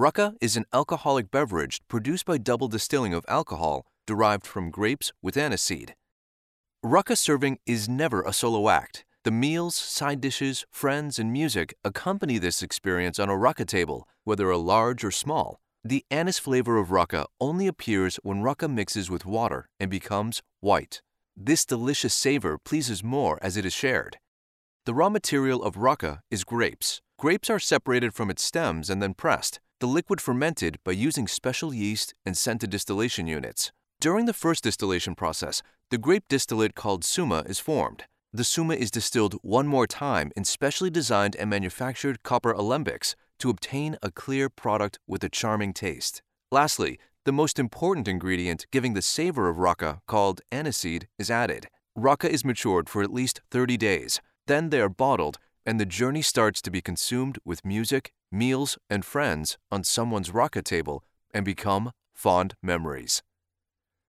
Rakı is an alcoholic beverage produced by double distilling of alcohol derived from grapes with aniseed. Rakı serving is never a solo act. The meals, side dishes, friends, and music accompany this experience on a Rakı table, whether a large or small. The anise flavor of Rakı only appears when Rakı mixes with water and becomes white. This delicious savor pleases more as it is shared. The raw material of Rakı is grapes. Grapes are separated from its stems and then pressed. The liquid fermented by using special yeast and sent to distillation units. During the first distillation process, the grape distillate called suma is formed. The suma is distilled one more time in specially designed and manufactured copper alembics to obtain a clear product with a charming taste. Lastly, the most important ingredient giving the savor of rakı, called aniseed, is added. Rakı is matured for at least 30 days. Then they are bottled, and the journey starts to be consumed with music, meals, and friends on someone's rakı table and become fond memories.